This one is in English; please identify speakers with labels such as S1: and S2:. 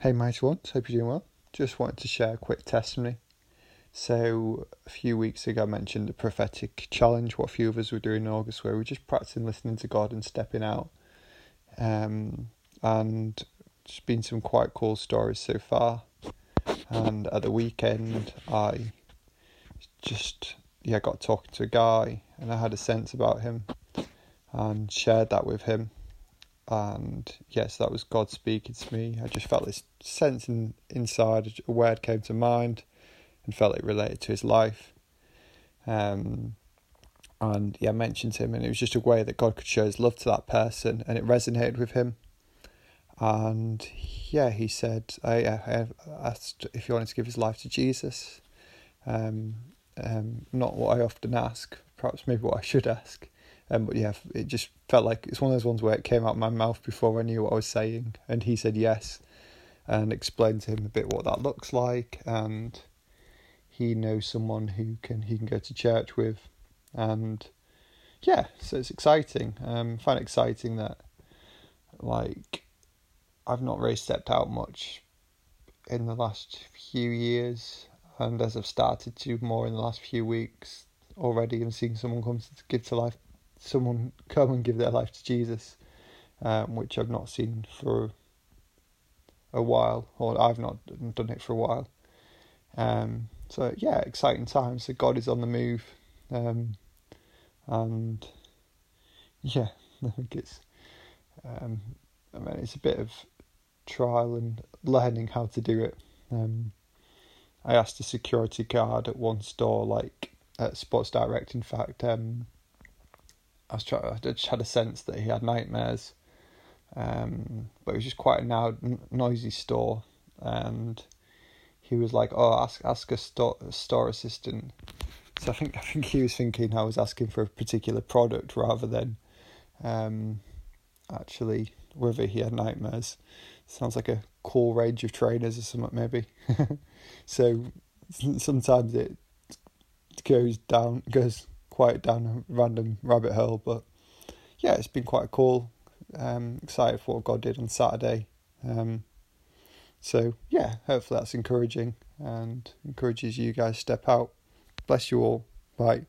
S1: Hey, mighty ones, hope you're doing well. Just wanted to share a quick testimony. So, a few weeks ago, I mentioned the prophetic challenge, what a few of us were doing in August, where we are just practicing listening to God and stepping out. Um, and just been some quite cool stories so far. And at the weekend, I just yeah got talking to a guy, and I had a sense about him, and shared that with him and yes, that was God speaking to me. I just felt this sense in, inside, a word came to mind, and felt it related to his life. Um, and yeah, I mentioned him, and it was just a way that God could show His love to that person, and it resonated with him. And yeah, he said, I, I asked if he wanted to give his life to Jesus. Um, um, not what I often ask, perhaps maybe what I should ask. Um, but yeah, it just felt like it's one of those ones where it came out of my mouth before I knew what I was saying, and he said yes, and explained to him a bit what that looks like, and he knows someone who can he can go to church with, and yeah, so it's exciting. Um, I find it exciting that like I've not really stepped out much in the last few years, and as I've started to more in the last few weeks already, and seeing someone come to give to life someone come and give their life to Jesus, um, which I've not seen for a while, or I've not done it for a while. Um, so yeah, exciting times. So God is on the move, um, and yeah, I think it's. Um, I mean, it's a bit of trial and learning how to do it. Um, I asked a security guard at one store, like at Sports Direct, in fact, um, I was trying. I just had a sense that he had nightmares, um, but it was just quite a loud, noisy store, and he was like, "Oh, ask ask a store store assistant." So I think I think he was thinking I was asking for a particular product rather than um, actually whether he had nightmares. Sounds like a cool range of trainers or something, maybe. so sometimes it goes down, goes quite down a random rabbit hole, but yeah, it's been quite cool. Um, excited for what God did on Saturday. Um, so yeah, hopefully that's encouraging and encourages you guys to step out. Bless you all. Bye.